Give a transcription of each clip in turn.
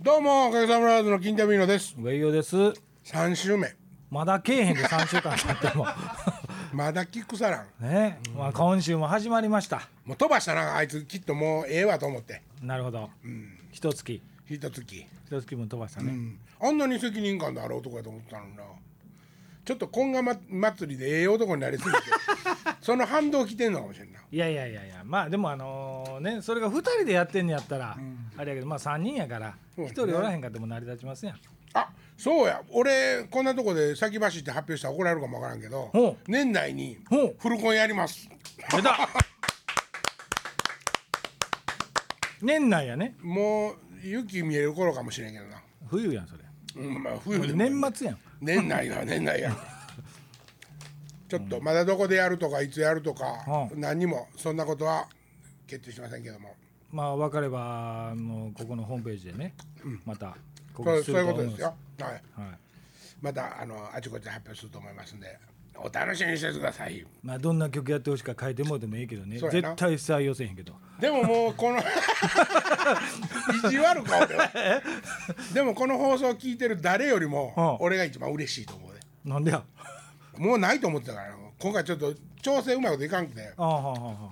どうもおかげさまラーズの金田美乃です。ウェイヨです。3週目。まだけえへんで3週間経っても。まだキックサランね、まあ、今週も始まりました。もう飛ばしたなあいつきっともうええわと思って。なるほど、一月。一月。一月分飛ばしたね、うん。あんなに責任感のある男やと思ってたのにな。ちょっと今が、ま、祭りでええ男になりすぎてその反動来てんのかもしれんな。いやいやいやいやまあでもあのねそれが2人でやってんのやったら、あれやけどまあ3人やから1そうですね人おらへんかっても成り立ちますやん。あそうや。俺こんなとこで先走って発表したら怒られるかもわからんけど年内にほう。フルコンやります。出た。年内やね。もう雪見える頃かもしれんけどな、冬やんそれ。うん、まあ冬でも。年末やん。年内は年内やちょっとまだどこでやるとかいつやるとか、う何にもそんなことは決定しませんけども。まあ分かればあのここのホームページでね、またこそうそういうことですよ。はい。はい。またあのあちこちで発表すると思いますんでお楽しみにしててください。まあどんな曲やってほしいか書いてもらってもいいけどね。絶対採用せえへんけど。でももうこの意地悪か俺は。でもこの放送聞いてる誰よりもうん。俺が一番嬉しいと思うで。なんでや？もうないと思ってたから今回ちょっと調整うまいこといかんくて。ああはあはあは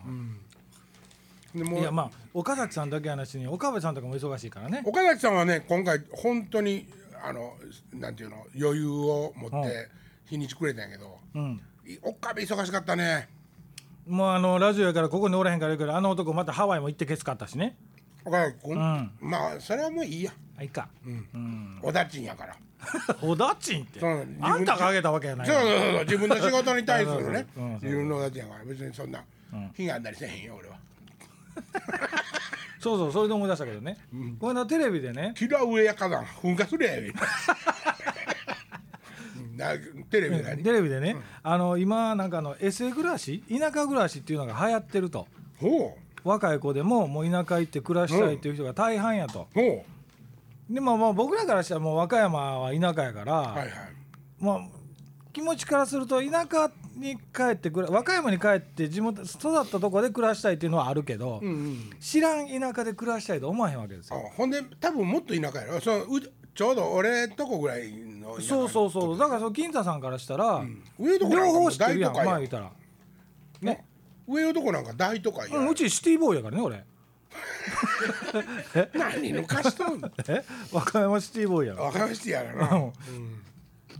でもいやまあ岡崎さんだけ話に岡部さんとかも忙しいからね。岡崎さんはね今回本当にあのなんていうの余裕を持うんって日にちくれたんやけど、うん。い岡部忙しかったね。もうあのラジオやからここにおらへんから言うけどあの男またハワイも行ってけつかったしね岡崎君、ん？まあそれはもういいや。あいいか、うん、おだちんやから。おだちんって。そう。あんたがあげたわけやないそうそうそうそう自分の仕事に対するね。うん。自分のおだちんやから別にそんな被害あんだりせえへんよ俺は。そうそうそれで思い出したけどね、この間テレビでね。キラ上や火山噴火するやん。うん。なテレビで何？テレビでね、あの今なんかあのエセ暮らし田舎暮らしっていうのが流行ってると。ほ若い子でももう田舎行って暮らしたいっていう人が大半やと。でもまあ僕らからしたらもう和歌山は田舎やから、うはいはい。まあ気持ちからすると田舎に帰ってくら和歌山に帰って地元育ったとこで暮らしたいっていうのはあるけど、うんうん。知らん田舎で暮らしたいと思わへんわけですあよ。ほんで多分もっと田舎やろ。そのうちょうど俺とこぐらいのそうそうそう。だからその金太さんからしたら、上とこ両方知ってるやん大都会やまあ言ったら。ね、上のとこなんか大都会や、うん、うちシティボーイやからね俺。何抜かしとんの？え？和歌山シティボーイやから分かりましてやからな。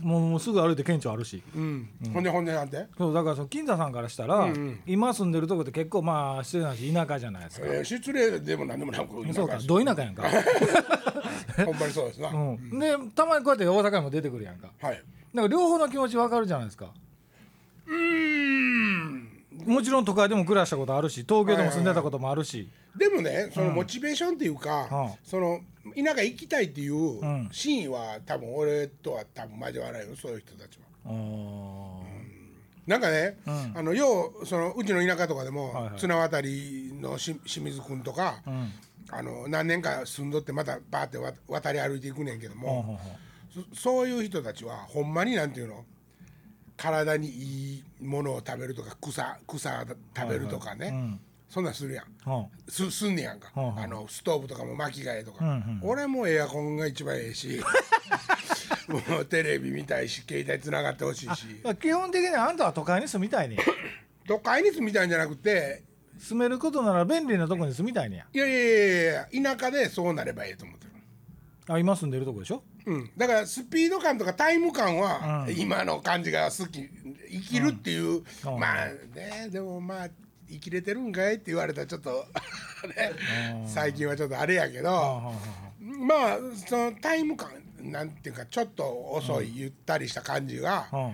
もうもうすぐ歩いて県庁あるし。うん、ほんでほんでなんて、そうだからその金太さんからしたら、んうん。今住んでるとこって結構まあ失礼な話田舎じゃないですか、えー失礼でも何でもなくそうかど田舎やんか、ほんまにそうですな、うん、でたまにこうやって大阪にも出てくるやんか。はい。だから両方の気持ち分かるじゃないですか。うーんもちろん都会でも暮らしたことあるし東京でも住んでたこともあるし、でもねそのモチベーションっていうか、うん。その田舎行きたいっていううん。真意は多分俺とは多分交わらないよそういう人たちは。なんかね、うん。あのようそのうちの田舎とかでも、はいはい。綱渡りのし清水君とか、うん。あの何年か住んどってまたバーってわ渡り歩いていくねんけども、んほん。そそういう人たちはほんまになんていうの体にいいものを食べるとか草草食べるとかね、うん。そんなんするやん。すすんねやんか、はあのストーブとかも巻き替えとか、うんうん。俺もエアコンが一番ええし もうテレビ見たいし携帯つながってほしいし。基本的にあんたは都会に住みたいねん 都会に住みたいんじゃなくて住めることなら便利なとこに住みたいねや。いやいやいやいや田舎でそうなればいいと思ってる、あ今住んでるとこでしょ？うん、だからスピード感とかタイム感はうん。今の感じが好き生きるっていう、うん。まあねでもまあ生きれてるんかいって言われたらちょっと ね最近はちょっとあれやけど、まあそのタイム感なんていうかちょっと遅い、ゆったりした感じが、あは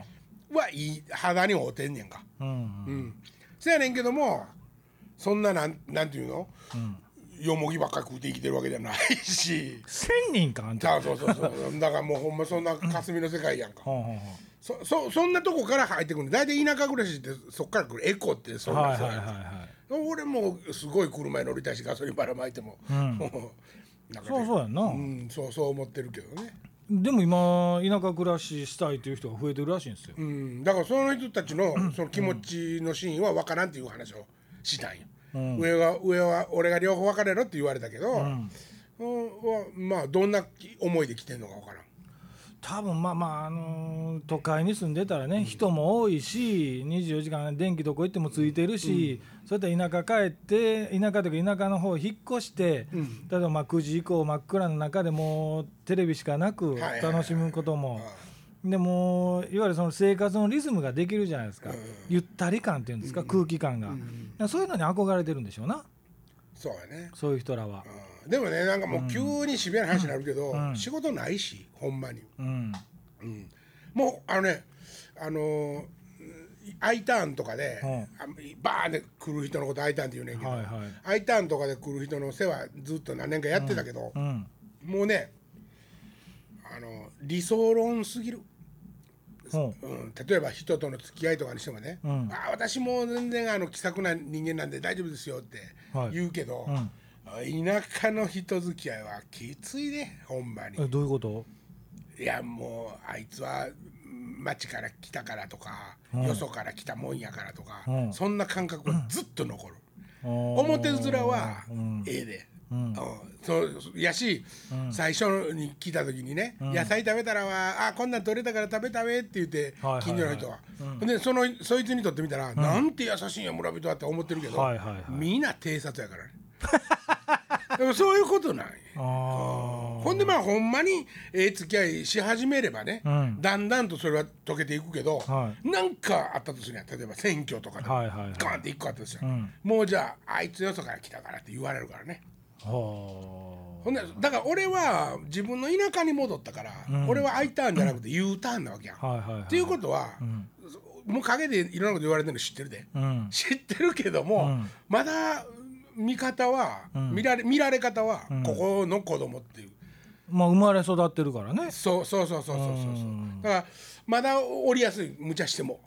はいい肌に合うてんねんか。あうん。うん。せやねんけどもそんななんなんていうの、よもぎばっかり食うて生きてるわけじゃないし。千人かあんた。そうそうそうそう。だからもうほんまそんな霞の世界やんか、はあはそそそんなとこから入ってくる。大体田舎暮らしってそっから来るエコってそんあなはいはいはいそうやんかはい。俺もすごい車に乗りたいしガソリンばらまいても、うなん。そうそうやんな、うん、そうそう思ってるけどね、でも今田舎暮らししたいという人が増えてるらしいんですよ、うん、だからその人たちのその気持ちのシーンは分からんっていう話をしたんよ、うん上は上は俺が両方分かれろって言われたけど、ん。うんはまあどんな思いで来てんのかわからん。多分まあまあ、あのー都会に住んでたらね、人も多いし24時間電気どこ行ってもついてるし、そういった田舎帰って田舎というか田舎の方引っ越して、うん。例えばまあ9時以降真っ暗の中でもうテレビしかなくはいはいはい楽しむことも。あでもういわゆるその生活のリズムができるじゃないですか、うんゆったり感っていうんですか、空気感が、うん。そういうのに憧れてるんでしょうな。そうやね。そういう人らは、うん。でもねなんかもう急にシビアな話になるけど、うん。仕事ないしほんまに、うん。うん、もうあのねあのー I ターンとかで、バーンで来る人のこと I ターンって言うねんけど、はいはい。I ターンとかで来る人の世話ずっと何年かやってたけど、うん。もうねあの理想論すぎる、ほうん、例えば人との付き合いとかにしてもね、うん。あ私も全然あの気さくな人間なんで大丈夫ですよってはい。言うけど、うん。田舎の人付き合いはきついねほんまに。えどういうこと？いやもうあいつは町から来たからとか、うん。よそから来たもんやからとか、うん。そんな感覚はずっと残る、表表面はうん。ええで、そうやし、うん。最初に来た時にね、うん。野菜食べたらはあこんなん取れたから食べたべって言って、はいはいはい。近所の人は、うん。でそのそいつにとってみたら、なんて優しいんや村人はって思ってるけど、はいはいはい。みんな偵察やからね。でもそういうことなんやあほんでまあほんまにええ付き合いし始めればね、うん。だんだんとそれは解けていくけど、はなんかあったとするやん。例えば選挙とかで、はいはいはい。ガーンって一個あったとするやん。うん。もうじゃああいつよそから来たからって言われるからねほんでだから俺は自分の田舎に戻ったから、うん。俺は I ターンじゃなくて U ターンなわけやん。あはいはいはい。っていうことは、ん。もう陰でいろんなこと言われてるの知ってるで、うん。知ってるけども、うん。まだ見方は、うん。見られ見られ方は、ん。ここの子供っていうまあ生まれ育ってるからね。そうそうそうそうそうそう。そううん。だからまだ降りやすい無茶しても。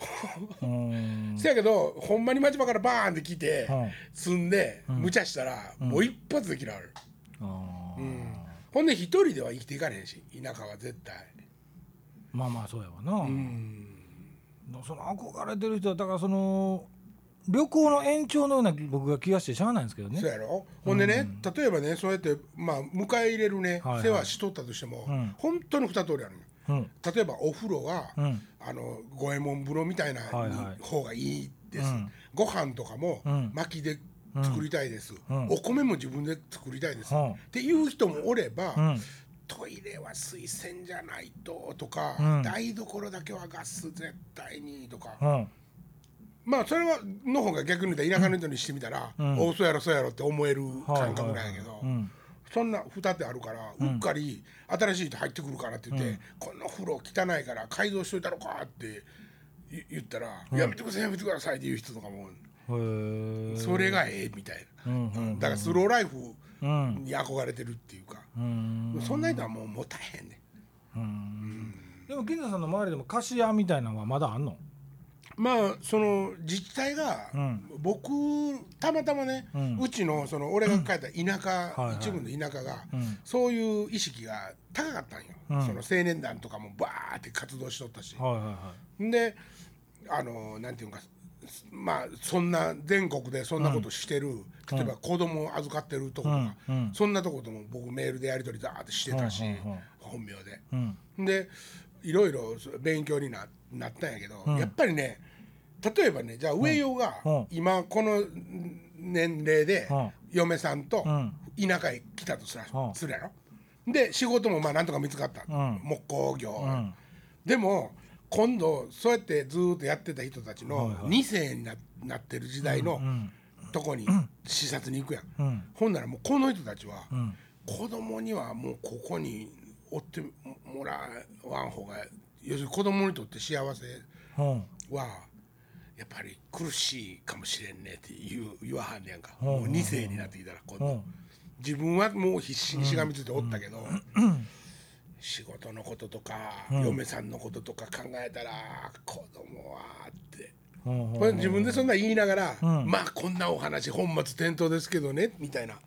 うん。せやけどほんまに町場からバーンって来て、うん住んで、無茶したら、もう一発で嫌われる、うん。ほんで一人では生きていかれへんし田舎は絶対。まあまあそうやわな、うん。その憧れてる人はだからその旅行の延長のような僕が気がしてしゃあないんですけどね。そうやろ？ほんでね、例えばねそうやってまあ迎え入れるね、はいはい。世話しとったとしても、うん。本当に二通りあるのよ。うん。例えばお風呂が、うん。あの五右衛門風呂みたいなはいはい。方がいいです、うん。ご飯とかもうん。薪で作りたいです、うん。お米も自分で作りたいです、うん。っていう人もおれば、うん。トイレは水洗じゃないととか、うん。台所だけはガス絶対にとか、うんまあそれはの方が逆に言田舎の人にしてみたら、うん。おうそうやろそうやろって思える感覚なんやけど、うん。そんな二手あるから、うっかり新しい人入ってくるからって言って、この風呂汚いから改造しといたのかって言言ったら、やめてくださいやめてくださいっていう人とかも、それがええみたいな、だからスローライフうん。に憧れてるっていうか、うん。そんな人はもう持たへんね。うん。でも金田さんの周りでも菓子屋みたいなのはまだあんの？まあその自治体が、うん。僕たまたまね、ううんちのその俺が帰った田舎、一部の田舎が、うん。そういう意識が高かったんよ、うん。その青年団とかもバーって活動しとったし、であのなんていうかまあそんな全国でそんなことしてる、例えば子供を預かってるとことか、そんなとことも僕メールでやり取りザーってしてたし、本名で。うん。でいろいろ勉強にななったんやけど、うん。やっぱりね例えばねじゃあ上用がうん。今この年齢でうん。嫁さんとうん。田舎へ来たとすらうん。するやろ？で仕事もまあなんとか見つかった、うん。木工業、うん。でも今度そうやってずーっとやってた人たちのはいはい。2世にななってる時代のうん。とこに視察に行くやん、うん。ほんならもうこの人たちはうん。子供にはもうここにおってもらわん方が要するに子供にとって幸せうん。はやっぱり苦しいかもしれんねって言う言わはんねやんか、うん。もう2世になってきたら今度、うん。自分はもう必死にしがみついておったけど、仕事のこととか、嫁さんのこととか考えたら子供はって。自分でそんな言いながら、うん。まあこんなお話本末転倒ですけどねみたいな、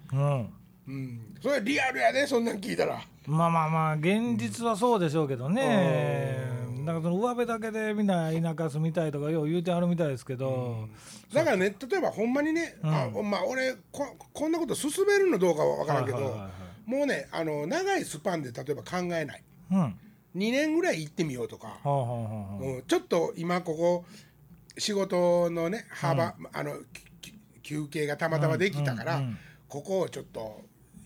うん。うん、それリアルやでそんなん聞いたら。まあまあまあ現実はそうでしょうけどね、だからその上辺だけでみんな田舎住みたいとかよう言うてはるみたいですけど、だからね例えばほんまにね、あまあ俺ここんなこと進めるのどうかは分からんけど、もうねあの長いスパンで例えば考えない。うん。は2年ぐらい行ってみようとか、うん、ちょっと今ここ仕事のね幅、あの休憩がたまたまできたから、うんうんうん。ここをちょっと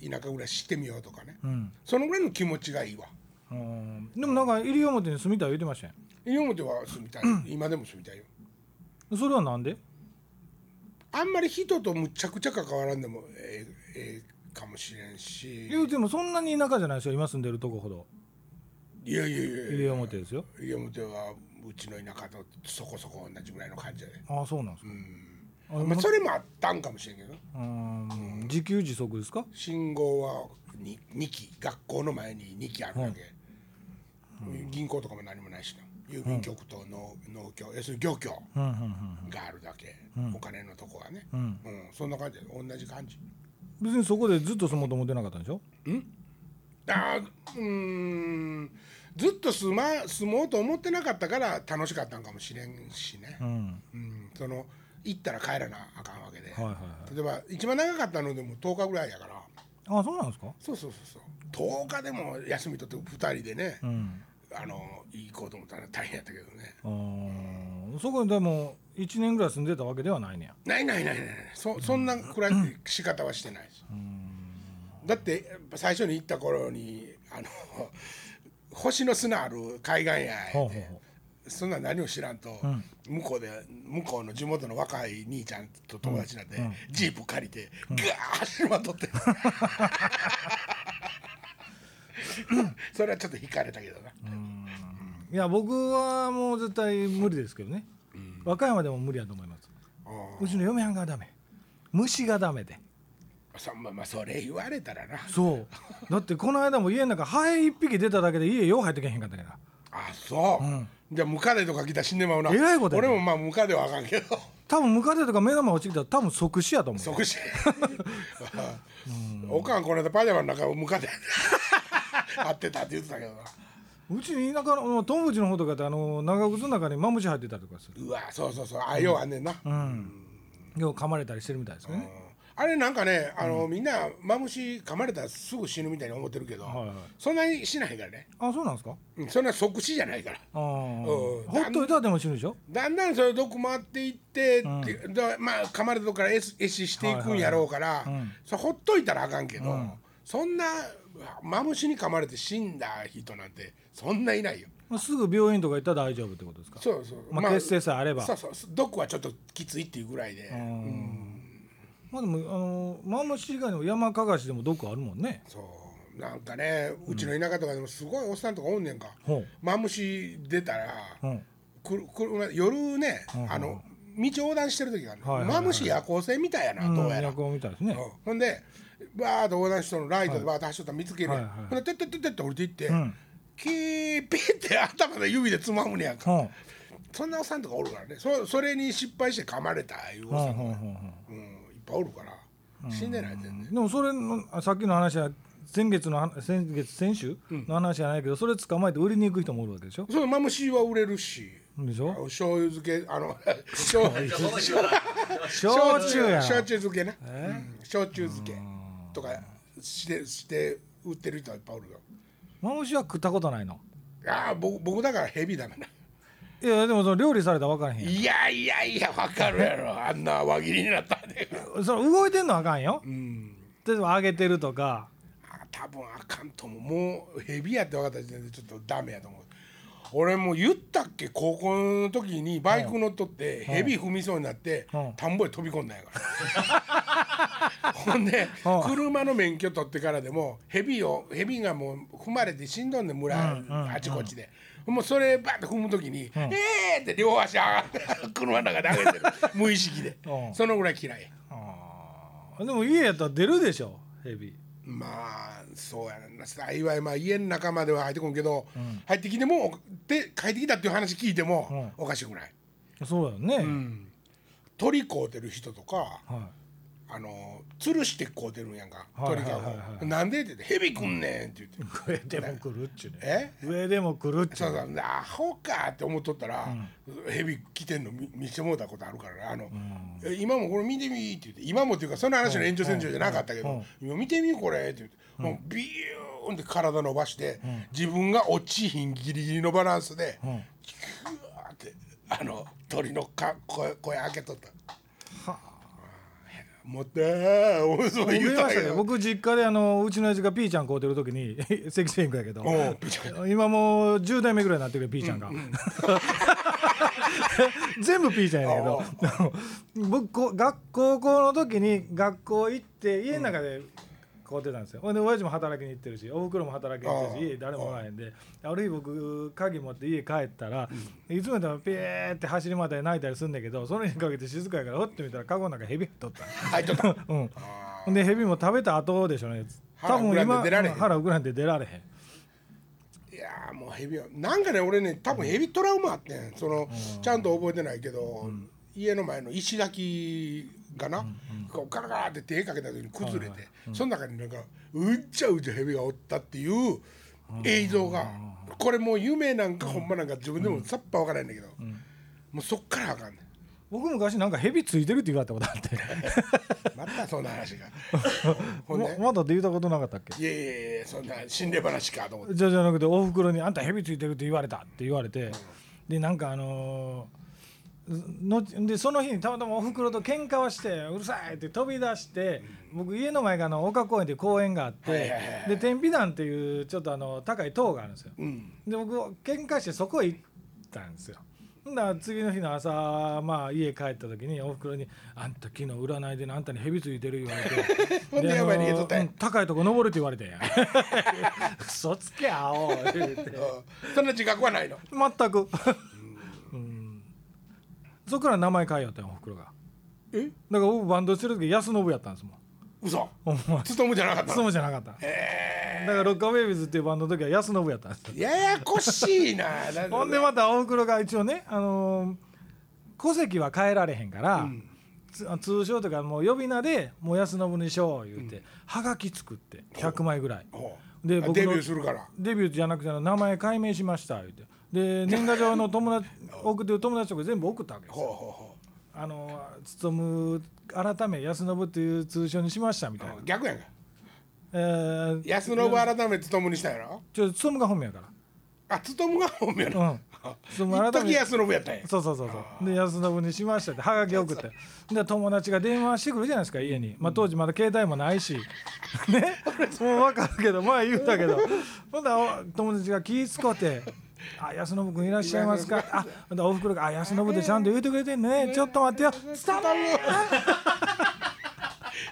田舎暮らししてみようとかね。うん。そのぐらいの気持ちがいいわ。うん。でもなんか西表に住みたい言ってましたよ西表は住みたい、今でも住みたいよ。それはなんで？あんまり人とむちゃくちゃ関わらんでもええええかもしれんし。言うてもそんなに田舎じゃないですよ。今住んでるとこほど。いやいやいや。西表ですよ。西表はうちの田舎とそこそこ同じぐらいの感じやで、ああそうなんですか、あまあ、それもあったんかもしれんけど。うん。自給自足ですか？信号は 2, 2基学校の前に2基あるだけ、銀行とかも何もないしな。郵便局と農,、農協要するに漁協うん。うん。うん。があるだけ、お金のとこはね、うん。うん。そんな感じで同じ感じ。別にそこでずっと住もうと思ってなかったんでしょ？あーうーん。ずっと住,、ま、住もうと思ってなかったから楽しかったんかもしれんしね、うん。うん。その行ったら帰らなあかんわけで、はいはいはい。例えば一番長かったのでも10日ぐらいやから。あそうなんですか？そうそうそうそう。10日でも休み取って2人でね、うん。あの行こうと思ったら大変やったけどね。あー。そこでも1年ぐらい住んでたわけではないねや。ないないないないない。そそんな暮らし仕方はしてないです、だってやっぱ最初に行った頃にあの星の砂ある海岸やほうほうほそんなん何も知らんと、向こうで向こうの地元の若い兄ちゃんと友達になって、ジープ借りてガーッ走りまとって、それはちょっと引かれたけどな、いや僕はもう絶対無理ですけどね、和歌山でも無理やと思います。うんうちの嫁はんがダメ。虫がダメで。そまあまあそれ言われたらな。そう。だってこの間も家の中ハエ一匹出ただけで家よう入ってけへんかったからあそう、じゃあムカデとか来たら死んでまうな。えらいことやで俺もまあムカデはあかんけど。多分ムカデとか目の前落ちてきたら多分即死やと思う即死おかんこの間パジャマの中をムカデ合 ってたって言ってたけどな。うちに田舎の友達の方とかってあの長靴の中にマムシ入ってたりとかするうわそうそうそうあようあんねんな、よう噛まれたりしてるみたいですよね、あれなんかねあの、みんなマムシ噛まれたらすぐ死ぬみたいに思ってるけど、はいはい。そんなにしないからね、あそうなんですか？うんそんな即死じゃないから。あー。うん。ほっといたらでも死ぬでしょ？だんだんそれ毒回っていって、ってだまあ噛まれたとこからえ死壊していくんやろうから、それほっといたらあかんけど、そんなマムシに噛まれて死んだ人なんてそんないないよ。まあすぐ病院とか行ったら大丈夫ってことですか？そうそう。まあ血清さえあれば。そうそう。毒はちょっときついっていうぐらいで。まあでもあのマムシ以外にも山かがしでも毒あるもんね。そう。なんかね、うちの田舎とかでもすごいおっさんとかおんねんか。ほう。マムシ出たら、う。んくるくる夜ね、あの道横断してる時があるの、はいはいはい。マムシ夜行性みたいやな、どうやら。夜行みたいですね、うん。ほんでバーッと横断しとるのライトでバーッと走っとったら見つけるやん、はいはいほんでてってってってって降りていって、ん。キーピーって頭で指でつまむねやんか、ほそんなおっさんとかおるからね。そそれに失敗して噛まれたいうおっさんが、うん、ぱいおるから死んでない全然、うでもそれのあさっきの話は先月の話先月先週の話じゃないけど、それ捕まえて売りに行く人もおるわけでしょ？そのマムシは売れるし。でしょ？醤油漬けあの 醤焼酎やん焼酎漬けな、うん。焼酎漬けとかしてして売ってる人はいっぱいおるよ。マムシは食ったことないの？ああ僕僕だからヘビだ。めないやでもその料理されたら分からへんやん。いやいやいやわかるやろ。あんな輪切りになったんでその動いてんのはあかんよ、うん。例えば揚げてるとか。あ多分あかんと思う。もうヘビやって分かった時点でちょっとダメやと思う。俺もう言ったっけ高校の時にバイク乗っとってヘビ踏みそうになってうん。田んぼへ飛び込んだんやから。ほんでうん。車の免許取ってからでもヘビをヘビがもう踏まれて死んどんねん村あちこちで。もうそれバッて踏む時に「えー!」って両足上がって車の中で上げてる。無意識で。うん。そのぐらい嫌いでも家やったら出るでしょヘビまあそうやな。幸いまあ家の中までは入ってこんけど、入ってきてもで帰ってきたっていう話聞いても、おかしくない、そうやね、鳥飼うてる人とかはあの吊るしてこう出るんやんか。はい鳥かはいはい。はごなんでって言って「蛇来んねん」って言って。上でも来るっちゅうねえ？上でも来るっちゅそううそう。アホかって思っとったら、蛇来てんの見見せてもらったことあるから。ねあの、え今もこれ見てみ？って言って。今もっていうかその話の延長線上じゃなかったけど、今見てみこれ？って言って、もうビューンって体伸ばして、自分が落ちひんギリギリのバランスで、キューってあの鳥のか声声開けとった。持ってーそう言うた僕実家であのうちの親父がピーちゃん買うてる時に関西行やけど今もう10代目ぐらいになってるよピーちゃんが、全部ピーちゃんやねんけど 僕こ学高校の時に学校行って家の中で買うてたんですよ。ほんで親父も働きに行ってるしおふくろも働きに行ってるし家誰もおらへんで。ある日僕鍵持って家帰ったら、いつもでもピーって走り回ったり泣いたりするんだけどその日にかけて静かやからほってみたらカゴの中ヘビ取った。入っとった。うん。ほんでヘビも食べた後でしょうね。多分今腹膨らんで出られへん。腹膨らんで出られへん。いやーもうヘビはなんかね俺ね多分ヘビトラウマあってん。そのちゃんと覚えてないけど、家の前の石垣がな、こうガラガラって手かけた時に崩れて、その中になんかうっちゃうちゃヘビがおったっていう映像が、これもう夢なんかほんまなんか自分でもさっぱ分からないんだけど、もうそっからあかんねん。僕昔なんかヘビついてるって言われたことあって。またそんな話が。ほんで、ままだって言ったことなかったっけ？いやいやいやそんな心霊話かと思って。じゃじゃなくておふくろに「あんたヘビついてるって言われた」って言われて。でなんかあのーのでその日にたまたまおふくろと喧嘩をして「うるさい!」って飛び出して僕家の前があの丘公園っていう公園があってで天美団っていうちょっとあの高い塔があるんですよ。うん。で僕喧嘩してそこへ行ったんですよ。だら次の日の朝、まあ、家帰った時におふくろに「あんた昨日占いでなあんたに蛇ついてる」言われて ほんでやばい逃げとったんや。うん高いとこ登るって言われて。ん や嘘つけ青言うて。うん。そんな自覚はないの？全く、うん、そこから名前変えよったんよおふくろが。え？だから僕バンドしてる時安信やったんですもん。嘘？ほんまつとむじゃなかったそうのじゃなかった。だへからロッカーベイビーズっていうバンドの時は安信やったんですややこしいな。なんか。ほんでまたおふくろが一応ね、あのー戸籍は変えられへんから、つ通称とかもう呼び名で「もう安信にしよう」言うて、はがき作って100枚ぐらい。ほう。で僕のあデビューするから。デビューじゃなくて名前改名しました言うてで年賀状の友達送ってる友達とか全部送ったわけですほうよほうほあの勤改め安信っていう通称にしましたみたいな。う、逆やんか。えー、安信改めつとむにしたんやろ？ちょ勤が本名やかあつとむが本名らうなん。勤 一時改め安信やったんや。そうそうそうそう。で安信にしましたってはがき送って。で友達が電話してくるじゃないですか家に、まあ、当時まだ携帯もないし。ね。もう分かるけどまあ言うたけど。ほんだらお友達が気ぃ使って「あ安信君いらっしゃいますか」あおふくろが「あ安信ってちゃんと言うてくれてんね。ちょっと待ってよ」伝わる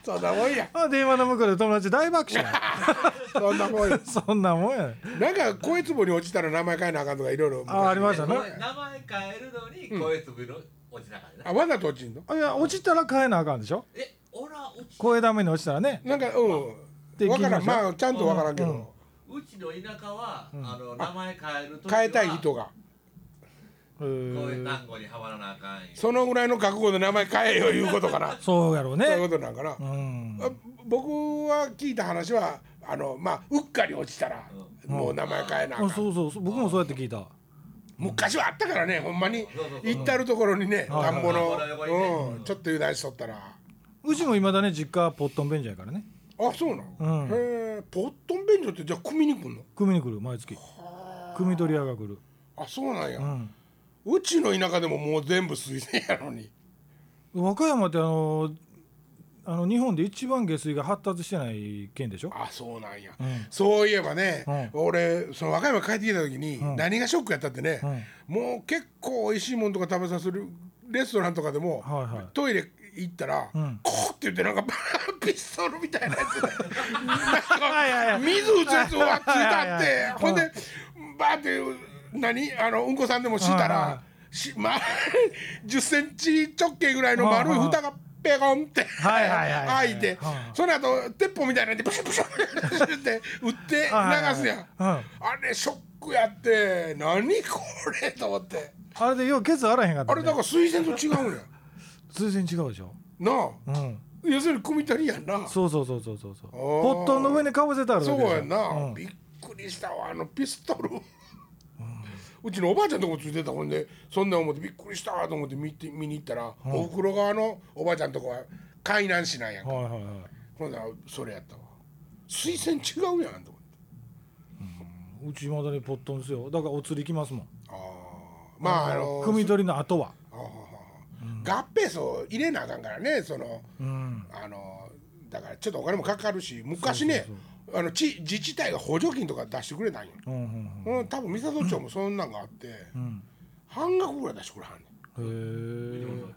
そんなもんや。あ電話の向こうで友達大爆笑。そんなもんや。そんなもんや。ねなんか声つぼに落ちたら名前変えなあかんとかいろいろあありましたね名前変えるのに声つぶの落ちながらなあわざと落ちんの？いや落ちたら変えなあかんでしょ。え俺はうち声ダメに落ちたらね。なんかうん。わからん。まあちゃんとわからんけうん。どうちの田舎は、あの名前変えると変えたい人が。うー。こういう単語にはまらなあかんよ。そのぐらいの覚悟で名前変えよいうことかな。そうやろうね。そういうことなんかなうん。あ僕は聞いた話はあのまあうっかり落ちたらもう名前変えなあかん。あそうそうそう。僕もそうやって聞いた。昔はあったからねほんまに。そうそうそう。行ってあるところにねはい田んぼの田ん。ぼの横にねうん。ちょっと油断しとったら。うちもいまだね実家ポットン便所やからねあそうなうん。のへえポットン便所ってじゃあ組みに来んの？組みに来る毎月。組み取り屋が来る。あそうなんや。うん。うちの田舎でももう全部水田やのに。和歌山ってあのあの日本で一番下水が発達してない県でしょ？あそうなんや。うん。そういえばねう俺その和歌山帰ってきた時にん。何がショックやったってねもう結構美味しいもんとか食べさせるレストランとかでもはいはい。トイレ行ったらん。コーって言ってなんか ピストルみたいなやつで。水打つやつがついたってほんでバーって何？あのうんこさんでもしたらしまあ10センチ直径ぐらいの丸い蓋がペコンって開いてはいその後鉄砲みたいなんでプシュプシュって打って流すやん。うん。あれショックやって何これ？と思って。あれでようケツあらへんかった、ね、あれだから水仙と違うんや全然違うでしょ。なあ。うん。要するに汲み取りやんな。そうそうそうそうそうそう。ー。ポットの上にかぶせてあるだそうやんな、うん。びっくりしたわあのピストル、うちのおばあちゃんとこついてたほんでそんなん思ってびっくりしたと思って見て見に行ったら、おふくろ側のおばあちゃんとこは海南市なんやんか、はいはいはい。ほんならそれやったわ。水栓違うやんと思って。うちまだにポットンですよ。だからお釣り来ますもん。あー。まああの汲み取りの後は。あー合併層入れなあかんからねそのうん。あのだからちょっとお金もかかるし昔ねあの地自治体が補助金とか出してくれたんよ、うんうんうん、多分三郷町もそんなんがあって、うん。半額ぐらい出してくれはんねへ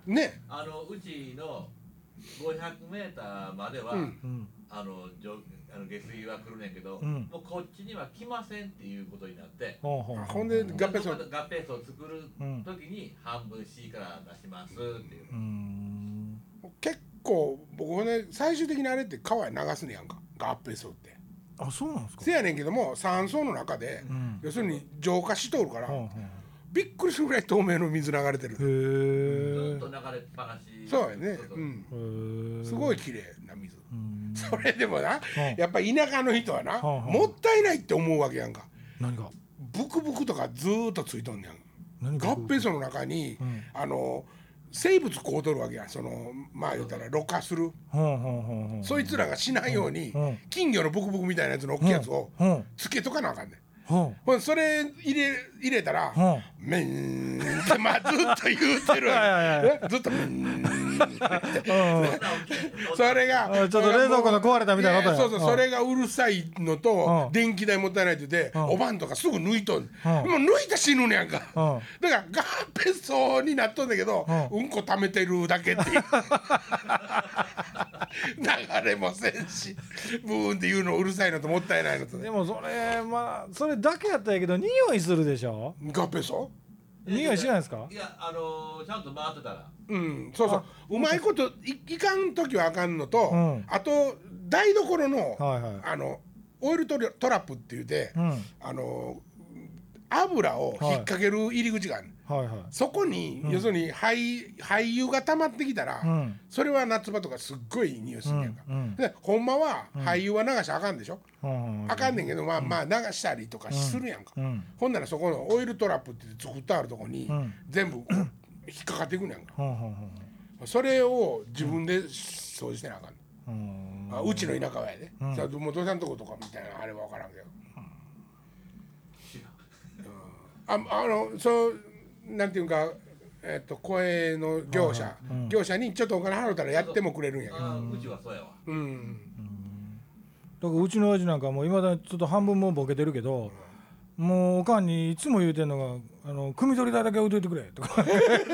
えんね。あのうちの500メーターまでは、うん。うん。あの上あの下水は来るねんけど、うん。もうこっちには来ませんっていうことになって。ほうほうほうほんで合併層合併層を作る時に半分 C から出しますっていう。う。ん。結構僕ね最終的にあれって川へ流すねやんか。合併層って。あそうなんですか？せやねんけども酸素の中で、ん。要するに浄化しとるから、びっくりするぐらい透明の水流れてる。へずっと流れっぱなし。そうやね。そうん。すごい綺麗な水、うん それでもな、ん。やっぱ田舎の人はな、もったいないって思うわけやんか。何が？ブクブクとかずーっとついとんねん。何が合併層の中に、ん。あの生物こうとるわけやそのまあ言ったらろ過する、そいつらがしないように、うん金魚のブクブクみたいなやつの大きいやつをつけとかなあかんねんほほんでそれ入れ入れたらうほう「めん」ってまあずっと言うてる ずっと「めん」それがあちょっと冷蔵庫の壊れたみたいなことや。そうそううん。それがうるさいのとうん。電気代もったいないって言ってん。おばんとかすぐ抜いとん。もううん抜いたら死ぬねやんか。うん。だから合併層になっとんだけどううんこ溜めてるだけっていう 流れもせんし。ブーンって言うのうるさいのともったいないのと。でもそれまあそれだけやったらやけど匂いするでしょ？合併層匂いしないですか？いや、あのーちゃんと回ってたら。うんそうそう。うまいこといいかん時はあかんのと、うん。あと台所の、はいはい。あのオイルトラトラップって言うて、うん。あの油を引っ掛ける入り口がある、はいはい。そこに、要するに廃廃油が溜まってきたら、うん。それは夏場とかすっごい匂いするんやんか、うんうん。でほんまは廃油は流しゃあかんでしょ、うんあかんねんけどまあまあ流したりとかするやんか、うん。ほんならそこのオイルトラップって作ってあるとこに、ん。全部引っかかっていくねやんか。ほんほんほんそれを自分で掃除してなあかん、うん。あうちの田舎はやで、さあ元さんとことかみたいなあれは分からんけど、うん。ああのそうなんていうかえっと声の業者、業者にちょっとお金払うたらやってもくれるんや。けど、うちはそうやわ。うん、だからうちの親父なんかもいまだにちょっと半分もうボケてるけどもうおかんにいつも言うてんのが「あの汲み取り代だけ置いといてくれ」とか。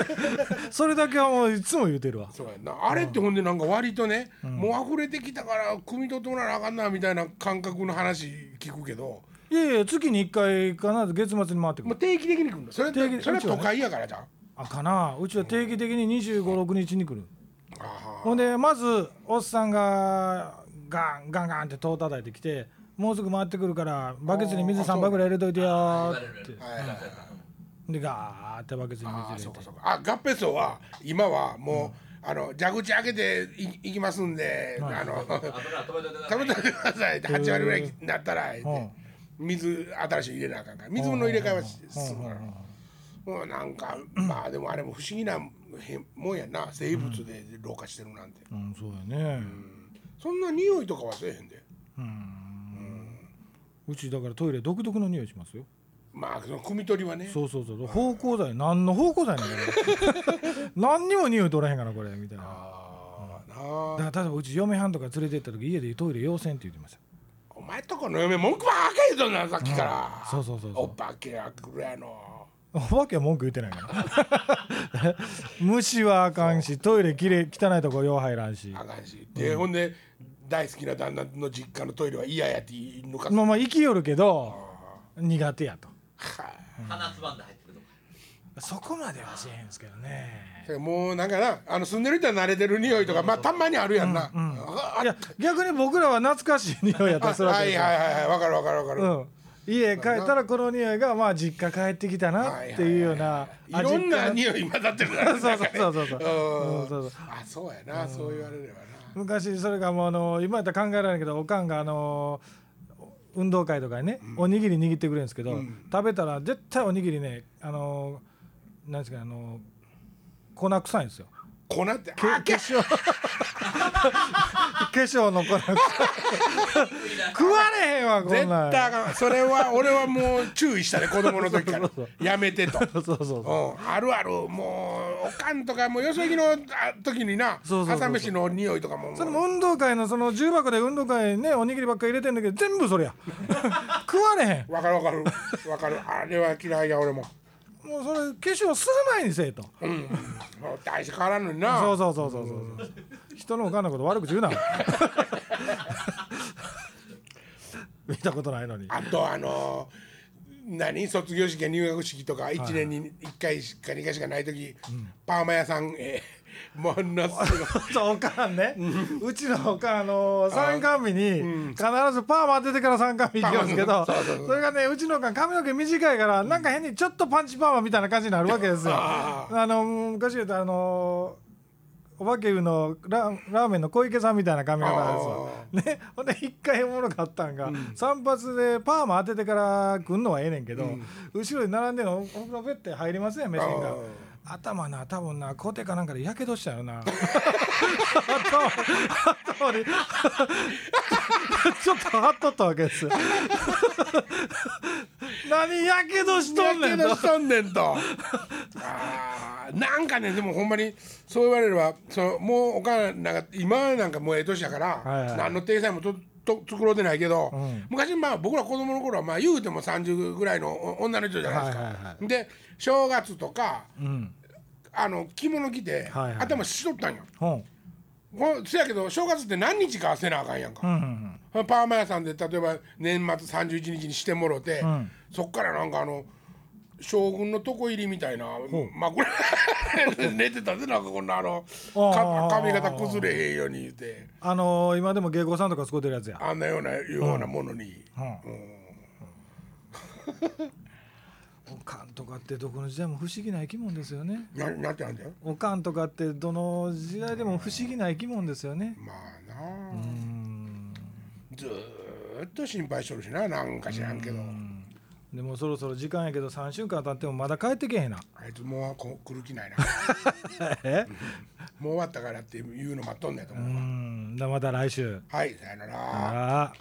それだけはもういつも言うてるわ。そうやんな。あれってほんでなんか割とね、もう溢れてきたから汲み取ってもらわなあかんなみたいな感覚の話聞くけどいやいや月に1回必ず月末に回ってくる。もう定期的に来るの？それ定期それは都会やからじゃん？あかな。うちは定期的に2 5 6日に来る。あほんでまずおっさんがガンガンガンって戸を叩いてきてもうすぐ回ってくるからバケツに水あー3杯ぐらい入れといてよって。はいはいはいでガーってバケツにああ水入れて。そうかそうか。あ合併層は今はもう、あの蛇口開けてい行きますんで、あのあとから止めといてください。食べておいてくださいって8割ぐらいになったら、うん水新しい入れなあかんから。水の入れ替えはしするから、もうなんかまあでもあれも不思議なもんやな。生物で老化してるなんて、うん。そうやね。そんな匂いとかはせえへんで。うちだからトイレ独特の匂いしますよ。まあその汲み取りはね。そうそうそう。芳香剤。何の芳香剤なんだ 何にも匂い取らへんからこれみたいな。ああなあ。だから例えばうち嫁はんとか連れてった時家でトイレ要せんって言ってました。お前とこの嫁文句ばっかり言うとんなさっきから、そうそうそうそう。お化けが来るやの。お化けは文句言ってないから 虫はあかんしトイレきれい汚いとこよう入らんし。あかんし。で、ほんで大好きな旦那の実家のトイレは嫌やって言い抜かす、まあまあ生きよるけど苦手やと。はい鼻つまんで入っ。そこまではしへんすけどね。もうなんかなあの住んでる人は慣れてる匂いとかまあたまにあるやんな、あいや逆に僕らは懐かしい匂いやったらそれははいはいはいはいわかるわかるわかる、うん。家帰ったらこの匂いがまあ実家帰ってきたなっていうような、いろんなあ実家匂い混ざってるからそうそうそうそうそう。うん。うんそうそう。あそうやな、そう言われればな。昔それがもうあの今やったら考えられないけどおかんがあの運動会とかにね、おにぎり握ってくれるんですけど、食べたら絶対おにぎりねあのなんですかあの粉臭いんですよ。粉って化粧。化粧。の粉 食われへんわこ絶んなん。対あかん。それは俺はもう注意したね子供の時から。やめてと。そうそうそうう。ん、あるあるもうおかんとかもうよそ行きのあ時になそうそう朝飯の匂いとかもそれも運動会のその重箱で運動会ねおにぎりばっかり入れてんだけど全部それや。食われへん。わかるわかる。わかる。あれは嫌いや俺ももうそれ化粧する前にせえと。うん。もう大して変わらんのにな。そうそうそうそう。そう人のおかんのこと悪口言うな。見たことないのに。あとあの何？卒業式や入学式とか1年に1回しか2回しかない時、パーマ屋さん、えーものすごいそうおかんね、うちのおかんあの参観日に必ずパーマ当ててから参観日行きますけど それがねうちのおかん髪の毛短いからなんか変にちょっとパンチパーマみたいな感じになるわけですよ。ああの昔言うとあのお化け湯のララーメンの小池さんみたいな髪型ですわ。ね、ほんで一回おもろかったんが、散髪でパーマ当ててから来んのはええねんけど、後ろに並んでんのお風呂ペッて入りますね目線が。頭な多分なコテかなんかでやけどしたよな。頭頭に。ちょっと張っとったわけです。よ 何やけどしとやんねんと。けどしとんねんと。なんかねでもほんまにそう言われればそのもうおかんなんか今なんかもうええ年やから、はいはい何の体裁もとと作ろうてないけど、ん。昔まあ僕ら子供の頃はまあ言うても30ぐらいのお女の人じゃないですか、はいはいはで正月とかうん。あの着物着て、はいはい頭しとったんよ。ほせやけど正月って何日かせなあかんやんか、うんうんパーマ屋さんで例えば年末31日にしてもろて、ん。そっからなんかあの将軍の床入りみたいな枕 寝てたでなんかこんなあの髪型崩れへんように言うて。あのー今でも芸妓さんとか使ってるやつや。あんなようなようなものに、おかんとかってどこの時代も不思議な生き物ですよね。ななんてなんだよ。おかんとかってどの時代でも不思議な生き物ですよね。まあなうーん。ずーっと心配しとるしななんか知らんけどでもそろそろ時間やけど3週間経ってもまだ帰ってけへんな。あいつもうこ来る気ないな え？もう終わったからっていうの待っとんねんとう思う、ん。じゃあまた来週。はいさよならああ。